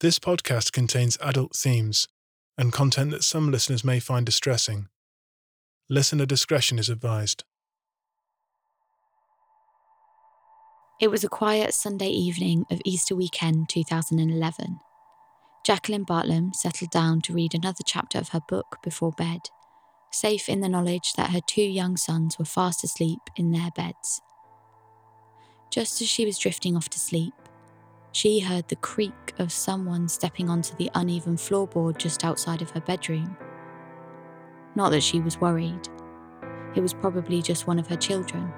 This podcast contains adult themes and content that some listeners may find distressing. Listener discretion is advised. It was a quiet Sunday evening of Easter weekend 2011. Jacqueline Bartlam settled down to read another chapter of her book before bed, safe in the knowledge that her two young sons were fast asleep in their beds. Just as she was drifting off to sleep, she heard the creak of someone stepping onto the uneven floorboard just outside of her bedroom. Not that she was worried, it was probably just one of her children.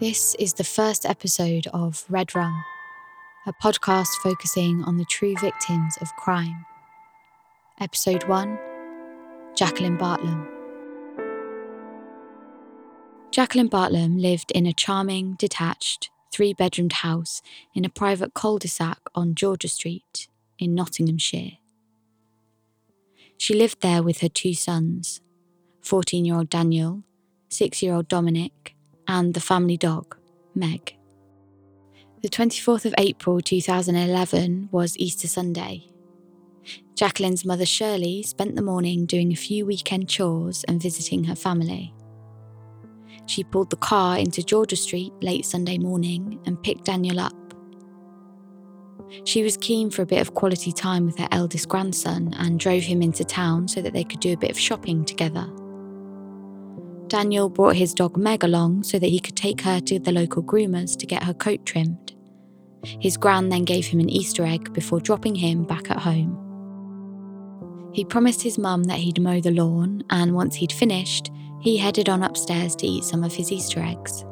This is the first episode of Red Rum, a podcast focusing on the true victims of crime. Episode 1 Jacqueline Bartlam. Jacqueline Bartlam lived in a charming, detached, three bedroomed house in a private cul de sac on Georgia Street in Nottinghamshire. She lived there with her two sons 14 year old Daniel, 6 year old Dominic, and the family dog, Meg. The 24th of April 2011 was Easter Sunday. Jacqueline's mother Shirley spent the morning doing a few weekend chores and visiting her family. She pulled the car into Georgia Street late Sunday morning and picked Daniel up. She was keen for a bit of quality time with her eldest grandson and drove him into town so that they could do a bit of shopping together. Daniel brought his dog Meg along so that he could take her to the local groomers to get her coat trimmed. His gran then gave him an Easter egg before dropping him back at home. He promised his mum that he'd mow the lawn, and once he'd finished, he headed on upstairs to eat some of his Easter eggs.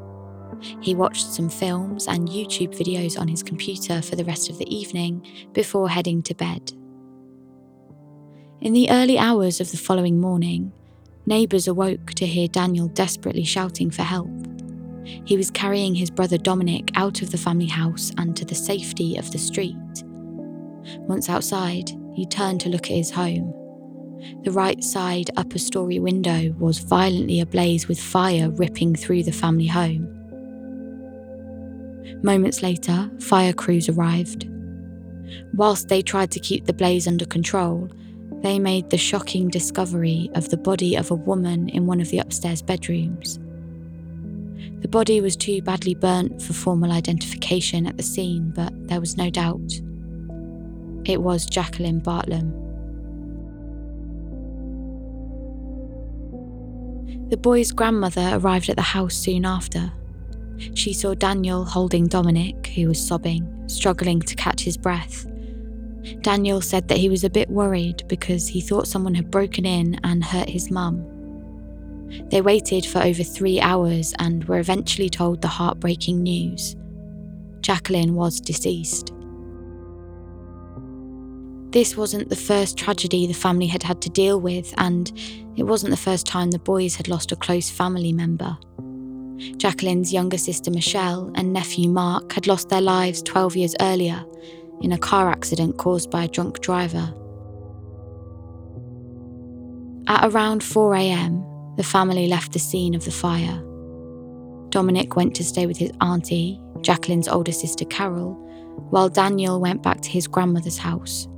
He watched some films and YouTube videos on his computer for the rest of the evening before heading to bed. In the early hours of the following morning, neighbours awoke to hear Daniel desperately shouting for help. He was carrying his brother Dominic out of the family house and to the safety of the street. Once outside, he turned to look at his home. The right side upper story window was violently ablaze with fire ripping through the family home. Moments later, fire crews arrived. Whilst they tried to keep the blaze under control, they made the shocking discovery of the body of a woman in one of the upstairs bedrooms. The body was too badly burnt for formal identification at the scene, but there was no doubt. It was Jacqueline Bartlam. The boy's grandmother arrived at the house soon after. She saw Daniel holding Dominic, who was sobbing, struggling to catch his breath. Daniel said that he was a bit worried because he thought someone had broken in and hurt his mum. They waited for over three hours and were eventually told the heartbreaking news Jacqueline was deceased. This wasn't the first tragedy the family had had to deal with, and it wasn't the first time the boys had lost a close family member. Jacqueline's younger sister Michelle and nephew Mark had lost their lives 12 years earlier in a car accident caused by a drunk driver. At around 4am, the family left the scene of the fire. Dominic went to stay with his auntie, Jacqueline's older sister Carol, while Daniel went back to his grandmother's house.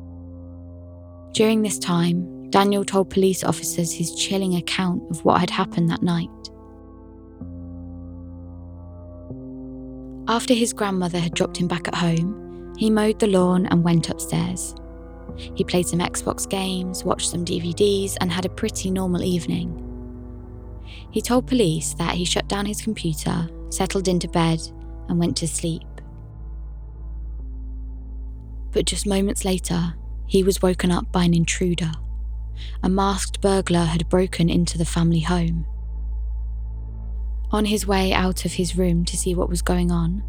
During this time, Daniel told police officers his chilling account of what had happened that night. After his grandmother had dropped him back at home, he mowed the lawn and went upstairs. He played some Xbox games, watched some DVDs, and had a pretty normal evening. He told police that he shut down his computer, settled into bed, and went to sleep. But just moments later, he was woken up by an intruder. A masked burglar had broken into the family home. On his way out of his room to see what was going on,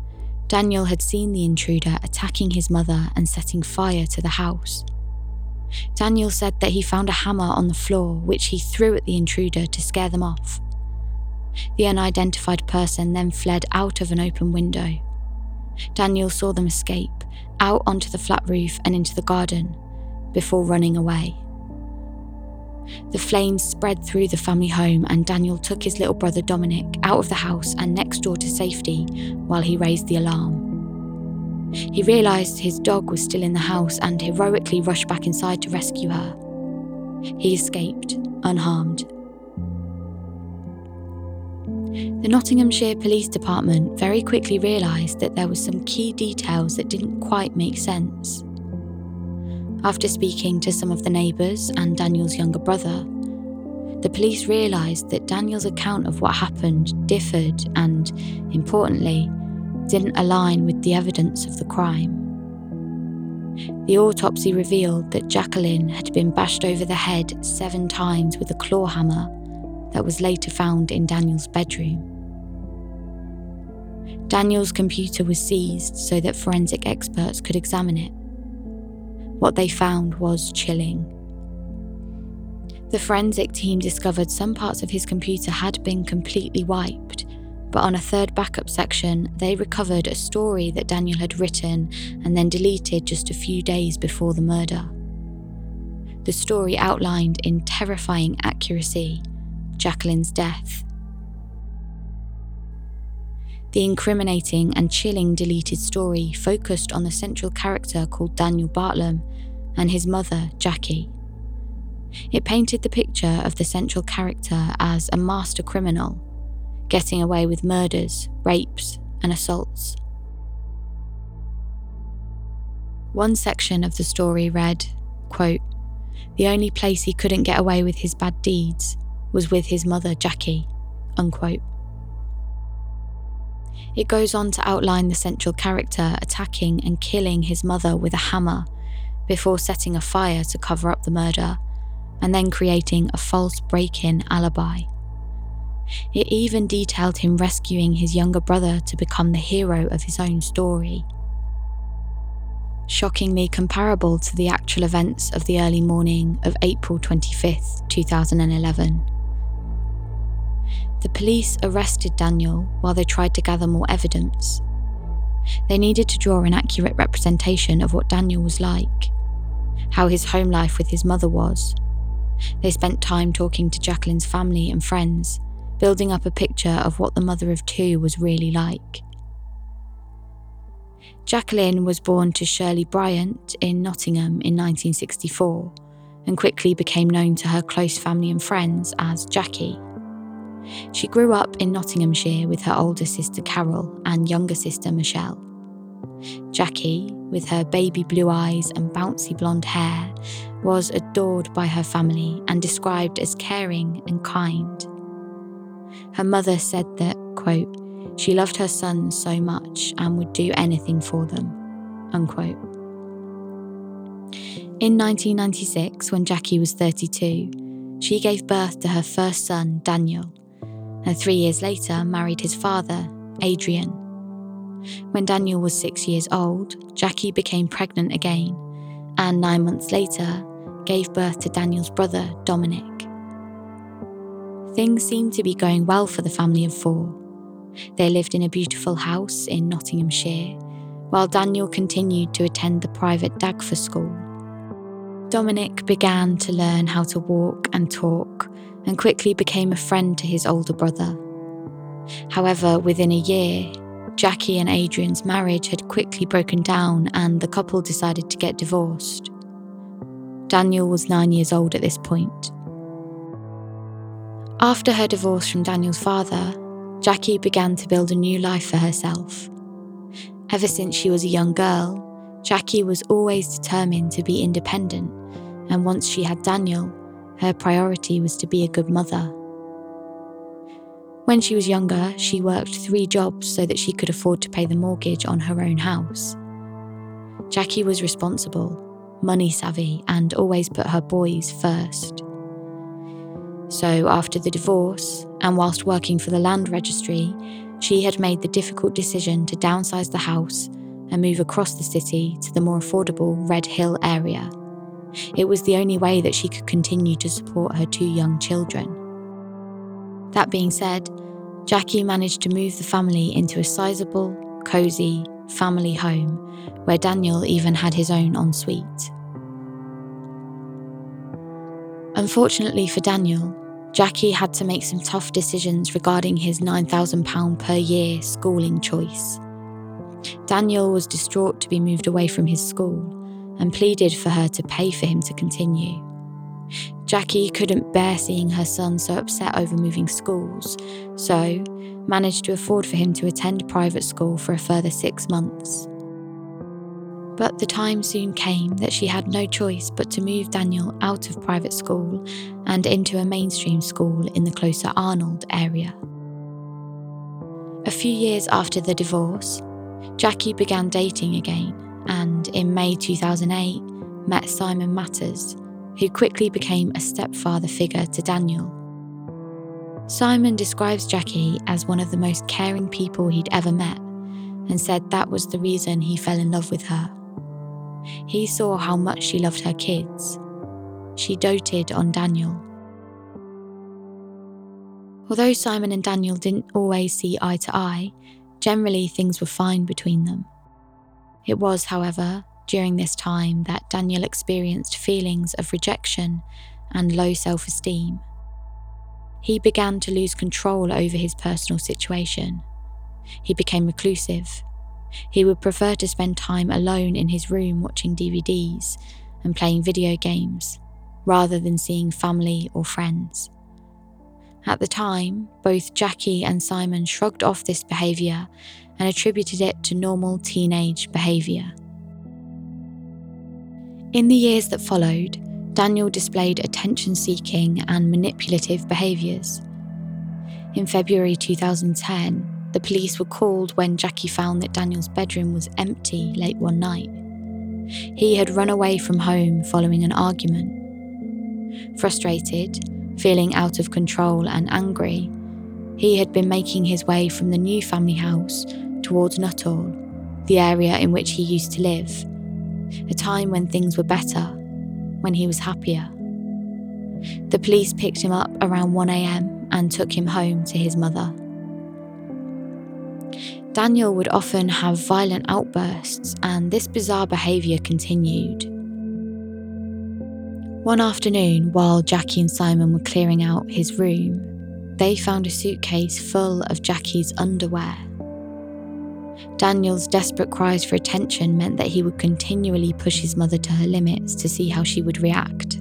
Daniel had seen the intruder attacking his mother and setting fire to the house. Daniel said that he found a hammer on the floor, which he threw at the intruder to scare them off. The unidentified person then fled out of an open window. Daniel saw them escape, out onto the flat roof and into the garden, before running away. The flames spread through the family home, and Daniel took his little brother Dominic out of the house and next door to safety while he raised the alarm. He realised his dog was still in the house and heroically rushed back inside to rescue her. He escaped, unharmed. The Nottinghamshire Police Department very quickly realised that there were some key details that didn't quite make sense. After speaking to some of the neighbours and Daniel's younger brother, the police realised that Daniel's account of what happened differed and, importantly, didn't align with the evidence of the crime. The autopsy revealed that Jacqueline had been bashed over the head seven times with a claw hammer that was later found in Daniel's bedroom. Daniel's computer was seized so that forensic experts could examine it. What they found was chilling. The forensic team discovered some parts of his computer had been completely wiped, but on a third backup section, they recovered a story that Daniel had written and then deleted just a few days before the murder. The story outlined in terrifying accuracy Jacqueline's death. The incriminating and chilling deleted story focused on the central character called Daniel Bartlam and his mother, Jackie. It painted the picture of the central character as a master criminal, getting away with murders, rapes, and assaults. One section of the story read, quote, The only place he couldn't get away with his bad deeds was with his mother, Jackie. Unquote. It goes on to outline the central character attacking and killing his mother with a hammer before setting a fire to cover up the murder and then creating a false break in alibi. It even detailed him rescuing his younger brother to become the hero of his own story. Shockingly comparable to the actual events of the early morning of April 25, 2011. The police arrested Daniel while they tried to gather more evidence. They needed to draw an accurate representation of what Daniel was like, how his home life with his mother was. They spent time talking to Jacqueline's family and friends, building up a picture of what the mother of two was really like. Jacqueline was born to Shirley Bryant in Nottingham in 1964 and quickly became known to her close family and friends as Jackie. She grew up in Nottinghamshire with her older sister Carol and younger sister Michelle. Jackie, with her baby blue eyes and bouncy blonde hair, was adored by her family and described as caring and kind. Her mother said that, quote, she loved her sons so much and would do anything for them, unquote. In 1996, when Jackie was 32, she gave birth to her first son, Daniel, and three years later married his father, Adrian. When Daniel was six years old, Jackie became pregnant again, and nine months later, gave birth to Daniel's brother, Dominic. Things seemed to be going well for the family of four. They lived in a beautiful house in Nottinghamshire, while Daniel continued to attend the private Dagfa school. Dominic began to learn how to walk and talk and quickly became a friend to his older brother. However, within a year, Jackie and Adrian's marriage had quickly broken down and the couple decided to get divorced. Daniel was nine years old at this point. After her divorce from Daniel's father, Jackie began to build a new life for herself. Ever since she was a young girl, Jackie was always determined to be independent, and once she had Daniel, her priority was to be a good mother. When she was younger, she worked three jobs so that she could afford to pay the mortgage on her own house. Jackie was responsible, money savvy, and always put her boys first. So, after the divorce, and whilst working for the land registry, she had made the difficult decision to downsize the house and move across the city to the more affordable Red Hill area. It was the only way that she could continue to support her two young children. That being said, Jackie managed to move the family into a sizable, cosy family home where Daniel even had his own ensuite. Unfortunately for Daniel, Jackie had to make some tough decisions regarding his £9,000 per year schooling choice. Daniel was distraught to be moved away from his school and pleaded for her to pay for him to continue. Jackie couldn't bear seeing her son so upset over moving schools, so managed to afford for him to attend private school for a further six months. But the time soon came that she had no choice but to move Daniel out of private school and into a mainstream school in the closer Arnold area. A few years after the divorce, Jackie began dating again and in May 2008 met Simon Matters, who quickly became a stepfather figure to Daniel. Simon describes Jackie as one of the most caring people he'd ever met and said that was the reason he fell in love with her. He saw how much she loved her kids. She doted on Daniel. Although Simon and Daniel didn't always see eye to eye, generally things were fine between them. It was, however, during this time that Daniel experienced feelings of rejection and low self esteem. He began to lose control over his personal situation. He became reclusive he would prefer to spend time alone in his room watching DVDs and playing video games, rather than seeing family or friends. At the time, both Jackie and Simon shrugged off this behaviour and attributed it to normal teenage behaviour. In the years that followed, Daniel displayed attention seeking and manipulative behaviours. In February 2010, the police were called when Jackie found that Daniel's bedroom was empty late one night. He had run away from home following an argument. Frustrated, feeling out of control and angry, he had been making his way from the new family house towards Nuthall, the area in which he used to live, a time when things were better, when he was happier. The police picked him up around 1am and took him home to his mother. Daniel would often have violent outbursts, and this bizarre behaviour continued. One afternoon, while Jackie and Simon were clearing out his room, they found a suitcase full of Jackie's underwear. Daniel's desperate cries for attention meant that he would continually push his mother to her limits to see how she would react.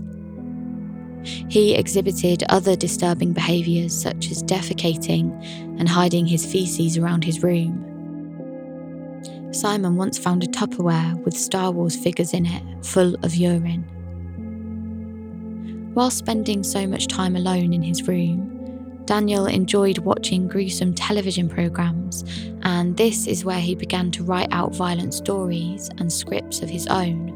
He exhibited other disturbing behaviours such as defecating and hiding his feces around his room. Simon once found a Tupperware with Star Wars figures in it, full of urine. While spending so much time alone in his room, Daniel enjoyed watching gruesome television programs, and this is where he began to write out violent stories and scripts of his own.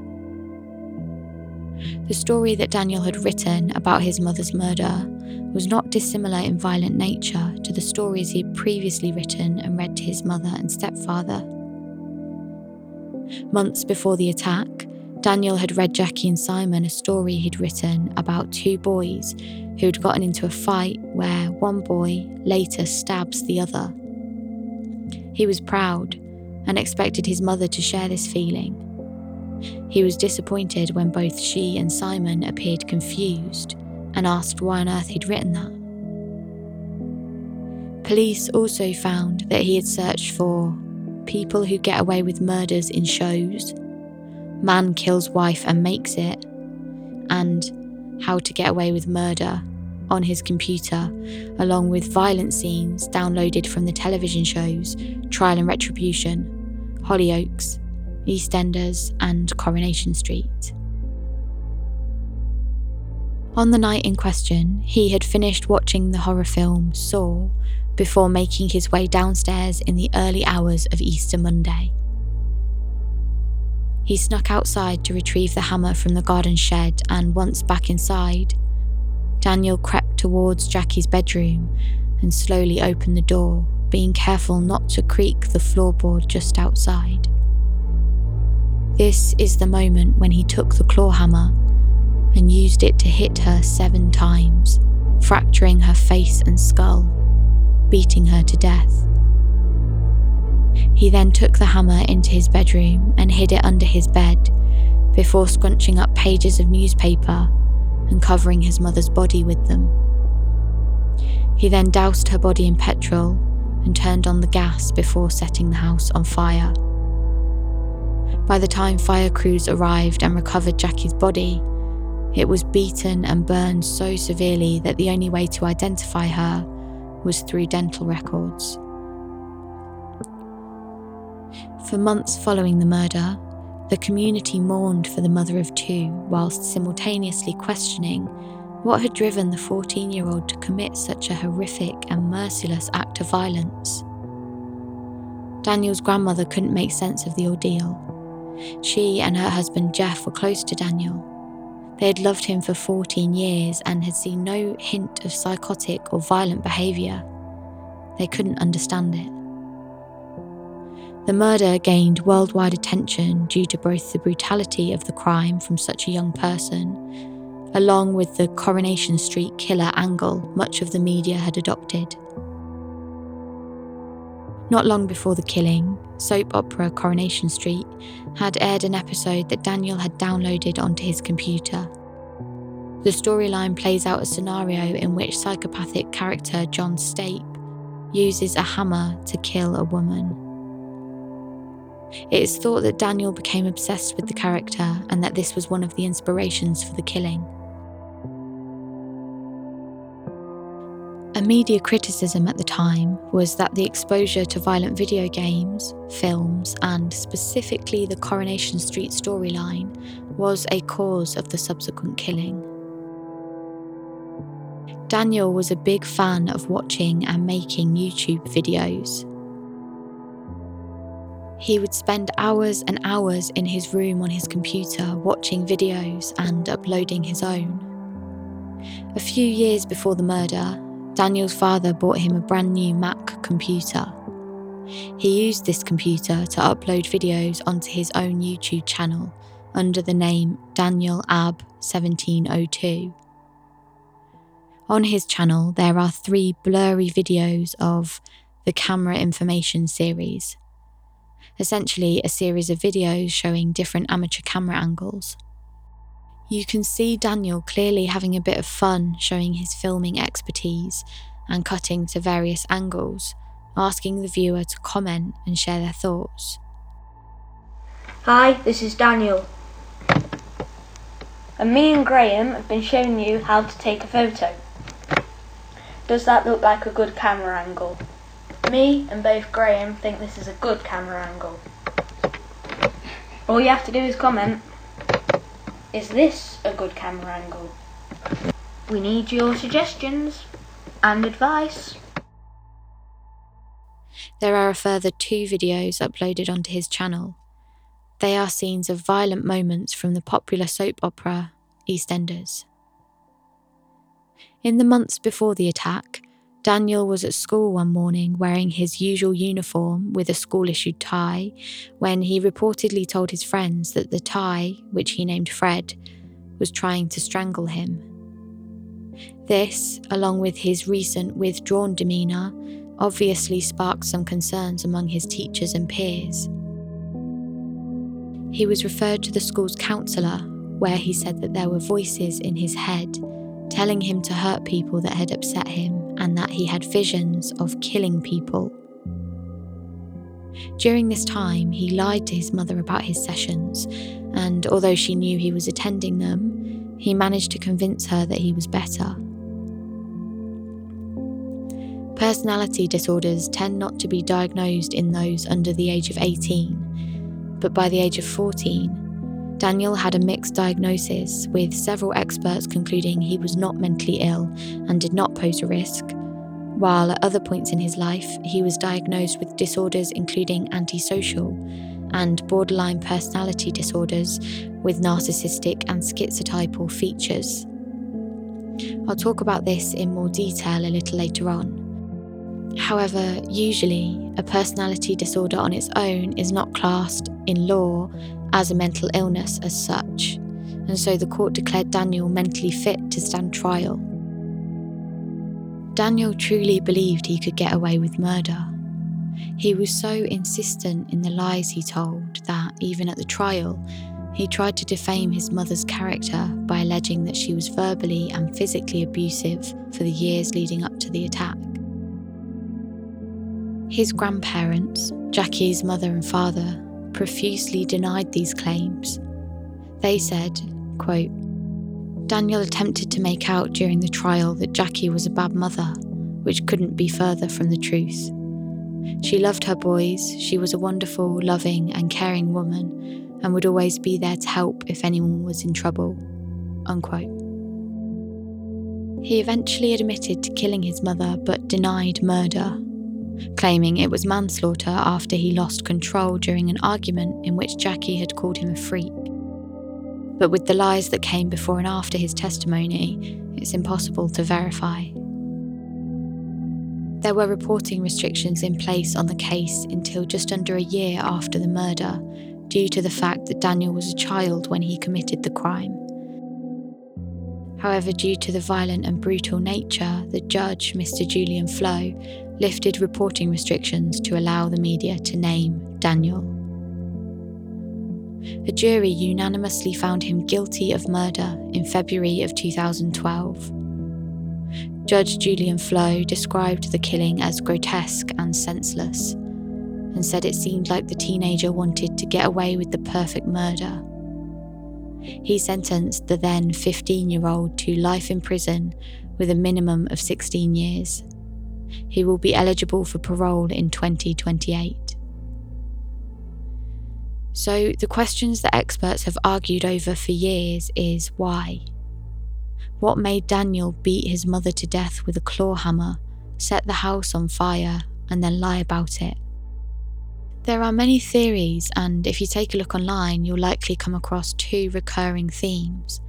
The story that Daniel had written about his mother's murder was not dissimilar in violent nature to the stories he had previously written and read to his mother and stepfather. Months before the attack, Daniel had read Jackie and Simon a story he'd written about two boys who had gotten into a fight where one boy later stabs the other. He was proud and expected his mother to share this feeling. He was disappointed when both she and Simon appeared confused and asked why on earth he'd written that. Police also found that he had searched for people who get away with murders in shows, man kills wife and makes it, and how to get away with murder on his computer, along with violent scenes downloaded from the television shows Trial and Retribution, Hollyoaks, EastEnders, and Coronation Street. On the night in question, he had finished watching the horror film Saw before making his way downstairs in the early hours of Easter Monday. He snuck outside to retrieve the hammer from the garden shed, and once back inside, Daniel crept towards Jackie's bedroom and slowly opened the door, being careful not to creak the floorboard just outside. This is the moment when he took the claw hammer and used it to hit her seven times, fracturing her face and skull, beating her to death. He then took the hammer into his bedroom and hid it under his bed before scrunching up pages of newspaper and covering his mother's body with them. He then doused her body in petrol and turned on the gas before setting the house on fire By the time fire crews arrived and recovered Jackie's body, it was beaten and burned so severely that the only way to identify her was through dental records. For months following the murder, the community mourned for the mother of two whilst simultaneously questioning what had driven the 14 year old to commit such a horrific and merciless act of violence. Daniel's grandmother couldn't make sense of the ordeal. She and her husband Jeff were close to Daniel. They had loved him for 14 years and had seen no hint of psychotic or violent behaviour. They couldn't understand it. The murder gained worldwide attention due to both the brutality of the crime from such a young person, along with the Coronation Street killer angle much of the media had adopted. Not long before the killing, soap opera Coronation Street had aired an episode that Daniel had downloaded onto his computer. The storyline plays out a scenario in which psychopathic character John Stape uses a hammer to kill a woman. It is thought that Daniel became obsessed with the character and that this was one of the inspirations for the killing. A media criticism at the time was that the exposure to violent video games, films, and specifically the Coronation Street storyline was a cause of the subsequent killing. Daniel was a big fan of watching and making YouTube videos, he would spend hours and hours in his room on his computer watching videos and uploading his own. A few years before the murder, Daniel's father bought him a brand new Mac computer. He used this computer to upload videos onto his own YouTube channel under the name Daniel Ab 1702. On his channel, there are three blurry videos of the Camera Information series essentially a series of videos showing different amateur camera angles. You can see Daniel clearly having a bit of fun showing his filming expertise and cutting to various angles, asking the viewer to comment and share their thoughts. Hi, this is Daniel. And me and Graham have been showing you how to take a photo. Does that look like a good camera angle? Me and both Graham think this is a good camera angle. All you have to do is comment, is this a good camera angle? We need your suggestions and advice. There are a further two videos uploaded onto his channel. They are scenes of violent moments from the popular soap opera EastEnders. In the months before the attack, Daniel was at school one morning wearing his usual uniform with a school issued tie when he reportedly told his friends that the tie, which he named Fred, was trying to strangle him. This, along with his recent withdrawn demeanour, obviously sparked some concerns among his teachers and peers. He was referred to the school's counsellor, where he said that there were voices in his head telling him to hurt people that had upset him and that he had visions of killing people. During this time, he lied to his mother about his sessions, and although she knew he was attending them, he managed to convince her that he was better. Personality disorders tend not to be diagnosed in those under the age of 18, but by the age of 14, Daniel had a mixed diagnosis, with several experts concluding he was not mentally ill and did not pose a risk, while at other points in his life, he was diagnosed with disorders including antisocial and borderline personality disorders with narcissistic and schizotypal features. I'll talk about this in more detail a little later on. However, usually, a personality disorder on its own is not classed in law as a mental illness as such, and so the court declared Daniel mentally fit to stand trial. Daniel truly believed he could get away with murder. He was so insistent in the lies he told that, even at the trial, he tried to defame his mother's character by alleging that she was verbally and physically abusive for the years leading up to the attack. His grandparents, Jackie's mother and father, profusely denied these claims. They said, quote, Daniel attempted to make out during the trial that Jackie was a bad mother, which couldn't be further from the truth. She loved her boys, she was a wonderful, loving, and caring woman, and would always be there to help if anyone was in trouble. Unquote. He eventually admitted to killing his mother but denied murder, claiming it was manslaughter after he lost control during an argument in which Jackie had called him a freak. But with the lies that came before and after his testimony, it's impossible to verify. There were reporting restrictions in place on the case until just under a year after the murder, due to the fact that Daniel was a child when he committed the crime. However, due to the violent and brutal nature, the judge, Mr. Julian Flaux, lifted reporting restrictions to allow the media to name Daniel. A jury unanimously found him guilty of murder in February of 2012. Judge Julian Flaux described the killing as grotesque and senseless and said it seemed like the teenager wanted to get away with the perfect murder. He sentenced the then 15 year old to life in prison with a minimum of 16 years. He will be eligible for parole in 2028. So, the questions that experts have argued over for years is why? What made Daniel beat his mother to death with a claw hammer, set the house on fire, and then lie about it? There are many theories, and if you take a look online, you'll likely come across two recurring themes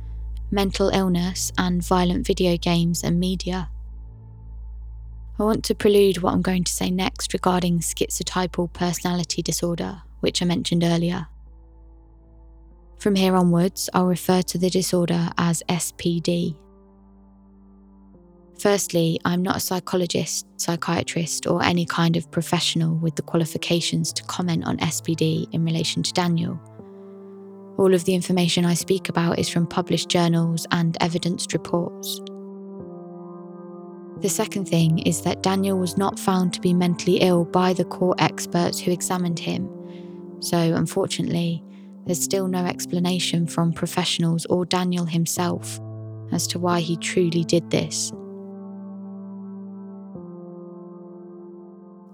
mental illness and violent video games and media. I want to prelude what I'm going to say next regarding schizotypal personality disorder, which I mentioned earlier. From here onwards, I'll refer to the disorder as SPD. Firstly, I'm not a psychologist, psychiatrist, or any kind of professional with the qualifications to comment on SPD in relation to Daniel. All of the information I speak about is from published journals and evidenced reports. The second thing is that Daniel was not found to be mentally ill by the court experts who examined him, so, unfortunately, there's still no explanation from professionals or Daniel himself as to why he truly did this.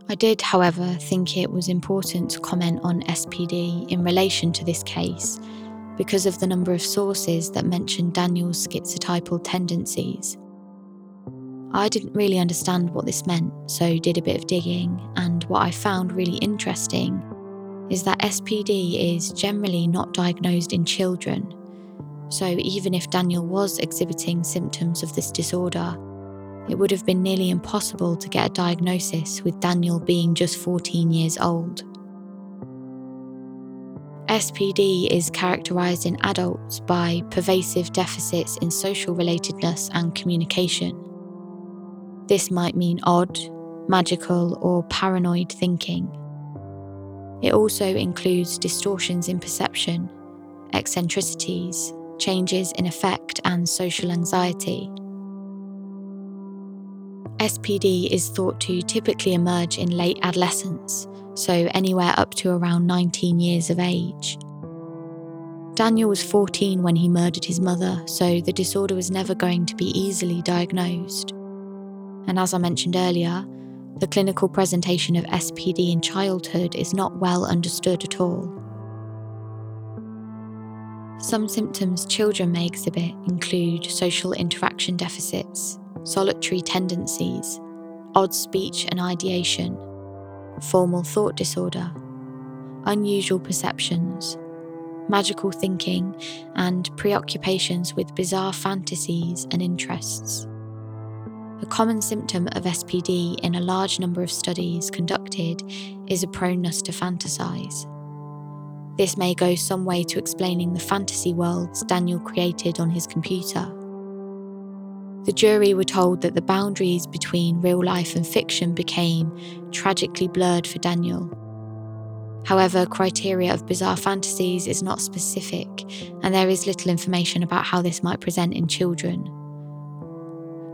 I did, however, think it was important to comment on SPD in relation to this case because of the number of sources that mentioned Daniel's schizotypal tendencies. I didn't really understand what this meant, so did a bit of digging, and what I found really interesting is that SPD is generally not diagnosed in children. So, even if Daniel was exhibiting symptoms of this disorder, it would have been nearly impossible to get a diagnosis with Daniel being just 14 years old. SPD is characterized in adults by pervasive deficits in social relatedness and communication. This might mean odd, magical, or paranoid thinking. It also includes distortions in perception, eccentricities, changes in affect, and social anxiety. SPD is thought to typically emerge in late adolescence, so anywhere up to around 19 years of age. Daniel was 14 when he murdered his mother, so the disorder was never going to be easily diagnosed. And as I mentioned earlier, the clinical presentation of SPD in childhood is not well understood at all. Some symptoms children may exhibit include social interaction deficits, solitary tendencies, odd speech and ideation, formal thought disorder, unusual perceptions, magical thinking, and preoccupations with bizarre fantasies and interests. A common symptom of SPD in a large number of studies conducted is a proneness to fantasize. This may go some way to explaining the fantasy worlds Daniel created on his computer. The jury were told that the boundaries between real life and fiction became tragically blurred for Daniel. However, criteria of bizarre fantasies is not specific, and there is little information about how this might present in children.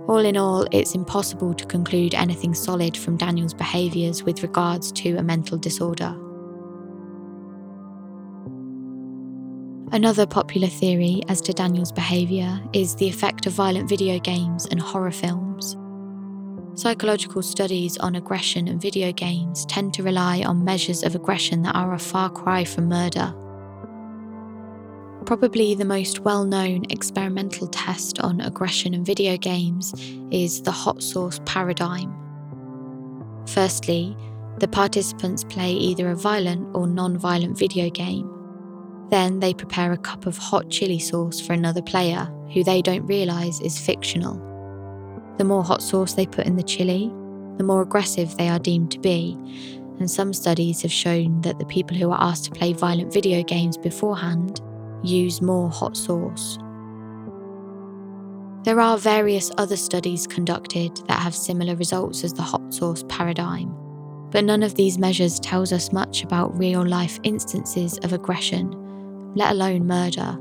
All in all, it's impossible to conclude anything solid from Daniel's behaviours with regards to a mental disorder. Another popular theory as to Daniel's behaviour is the effect of violent video games and horror films. Psychological studies on aggression and video games tend to rely on measures of aggression that are a far cry from murder. Probably the most well known experimental test on aggression in video games is the hot sauce paradigm. Firstly, the participants play either a violent or non violent video game. Then they prepare a cup of hot chili sauce for another player, who they don't realise is fictional. The more hot sauce they put in the chili, the more aggressive they are deemed to be, and some studies have shown that the people who are asked to play violent video games beforehand use more hot sauce. There are various other studies conducted that have similar results as the hot sauce paradigm, but none of these measures tells us much about real life instances of aggression let alone murder.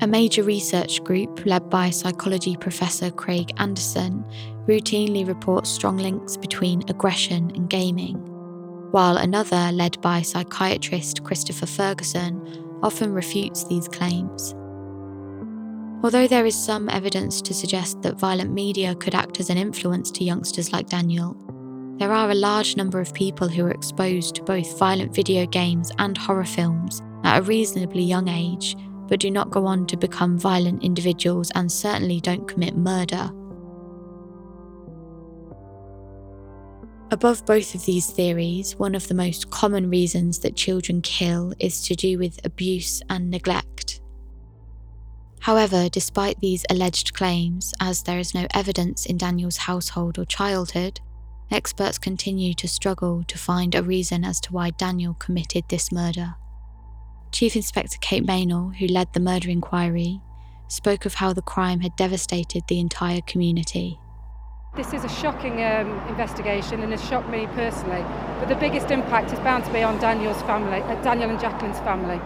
A major research group led by psychology professor Craig Anderson routinely reports strong links between aggression and gaming, while another, led by psychiatrist Christopher Ferguson, often refutes these claims. Although there is some evidence to suggest that violent media could act as an influence to youngsters like Daniel, there are a large number of people who are exposed to both violent video games and horror films at a reasonably young age, but do not go on to become violent individuals and certainly don't commit murder. Above both of these theories, one of the most common reasons that children kill is to do with abuse and neglect. However, despite these alleged claims, as there is no evidence in Daniel's household or childhood, experts continue to struggle to find a reason as to why Daniel committed this murder. Chief Inspector Kate Meynell, who led the murder inquiry, spoke of how the crime had devastated the entire community. This is a shocking um, investigation and has shocked me personally, but the biggest impact is bound to be on Daniel's family, uh, Daniel and Jacqueline's family.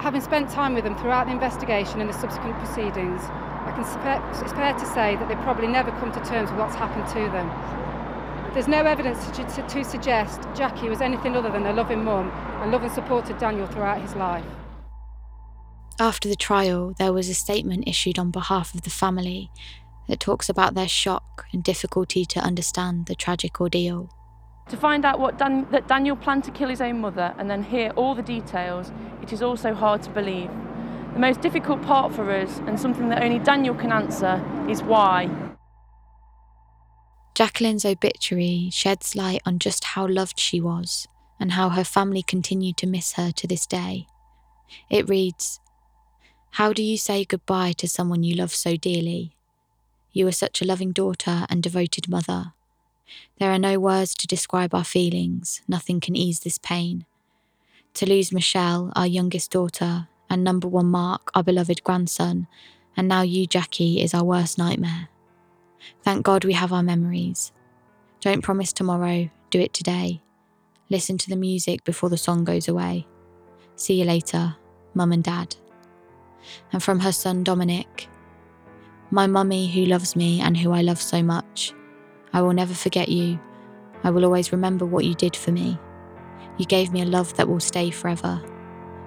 Having spent time with them throughout the investigation and the subsequent proceedings, I can it's fair to say that they probably never come to terms with what's happened to them. There's no evidence to, to, to suggest Jackie was anything other than a loving mum and loved and supported Daniel throughout his life. After the trial, there was a statement issued on behalf of the family that talks about their shock and difficulty to understand the tragic ordeal. To find out what Dan- that Daniel planned to kill his own mother and then hear all the details, it is also hard to believe. The most difficult part for us, and something that only Daniel can answer, is why. Jacqueline's obituary sheds light on just how loved she was and how her family continued to miss her to this day. It reads How do you say goodbye to someone you love so dearly? You are such a loving daughter and devoted mother. There are no words to describe our feelings, nothing can ease this pain. To lose Michelle, our youngest daughter, and number one Mark, our beloved grandson, and now you, Jackie, is our worst nightmare. Thank God we have our memories. Don't promise tomorrow, do it today. Listen to the music before the song goes away. See you later, Mum and Dad. And from her son Dominic, my mummy who loves me and who I love so much. I will never forget you. I will always remember what you did for me. You gave me a love that will stay forever.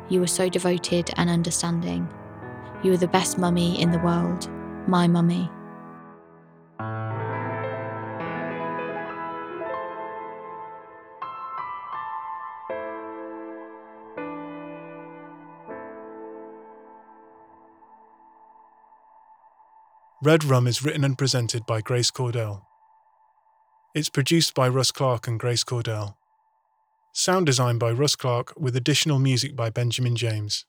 You were so devoted and understanding. You were the best mummy in the world, my mummy. Red Rum is written and presented by Grace Cordell. It's produced by Russ Clark and Grace Cordell. Sound design by Russ Clark with additional music by Benjamin James.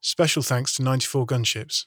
Special thanks to 94 Gunships.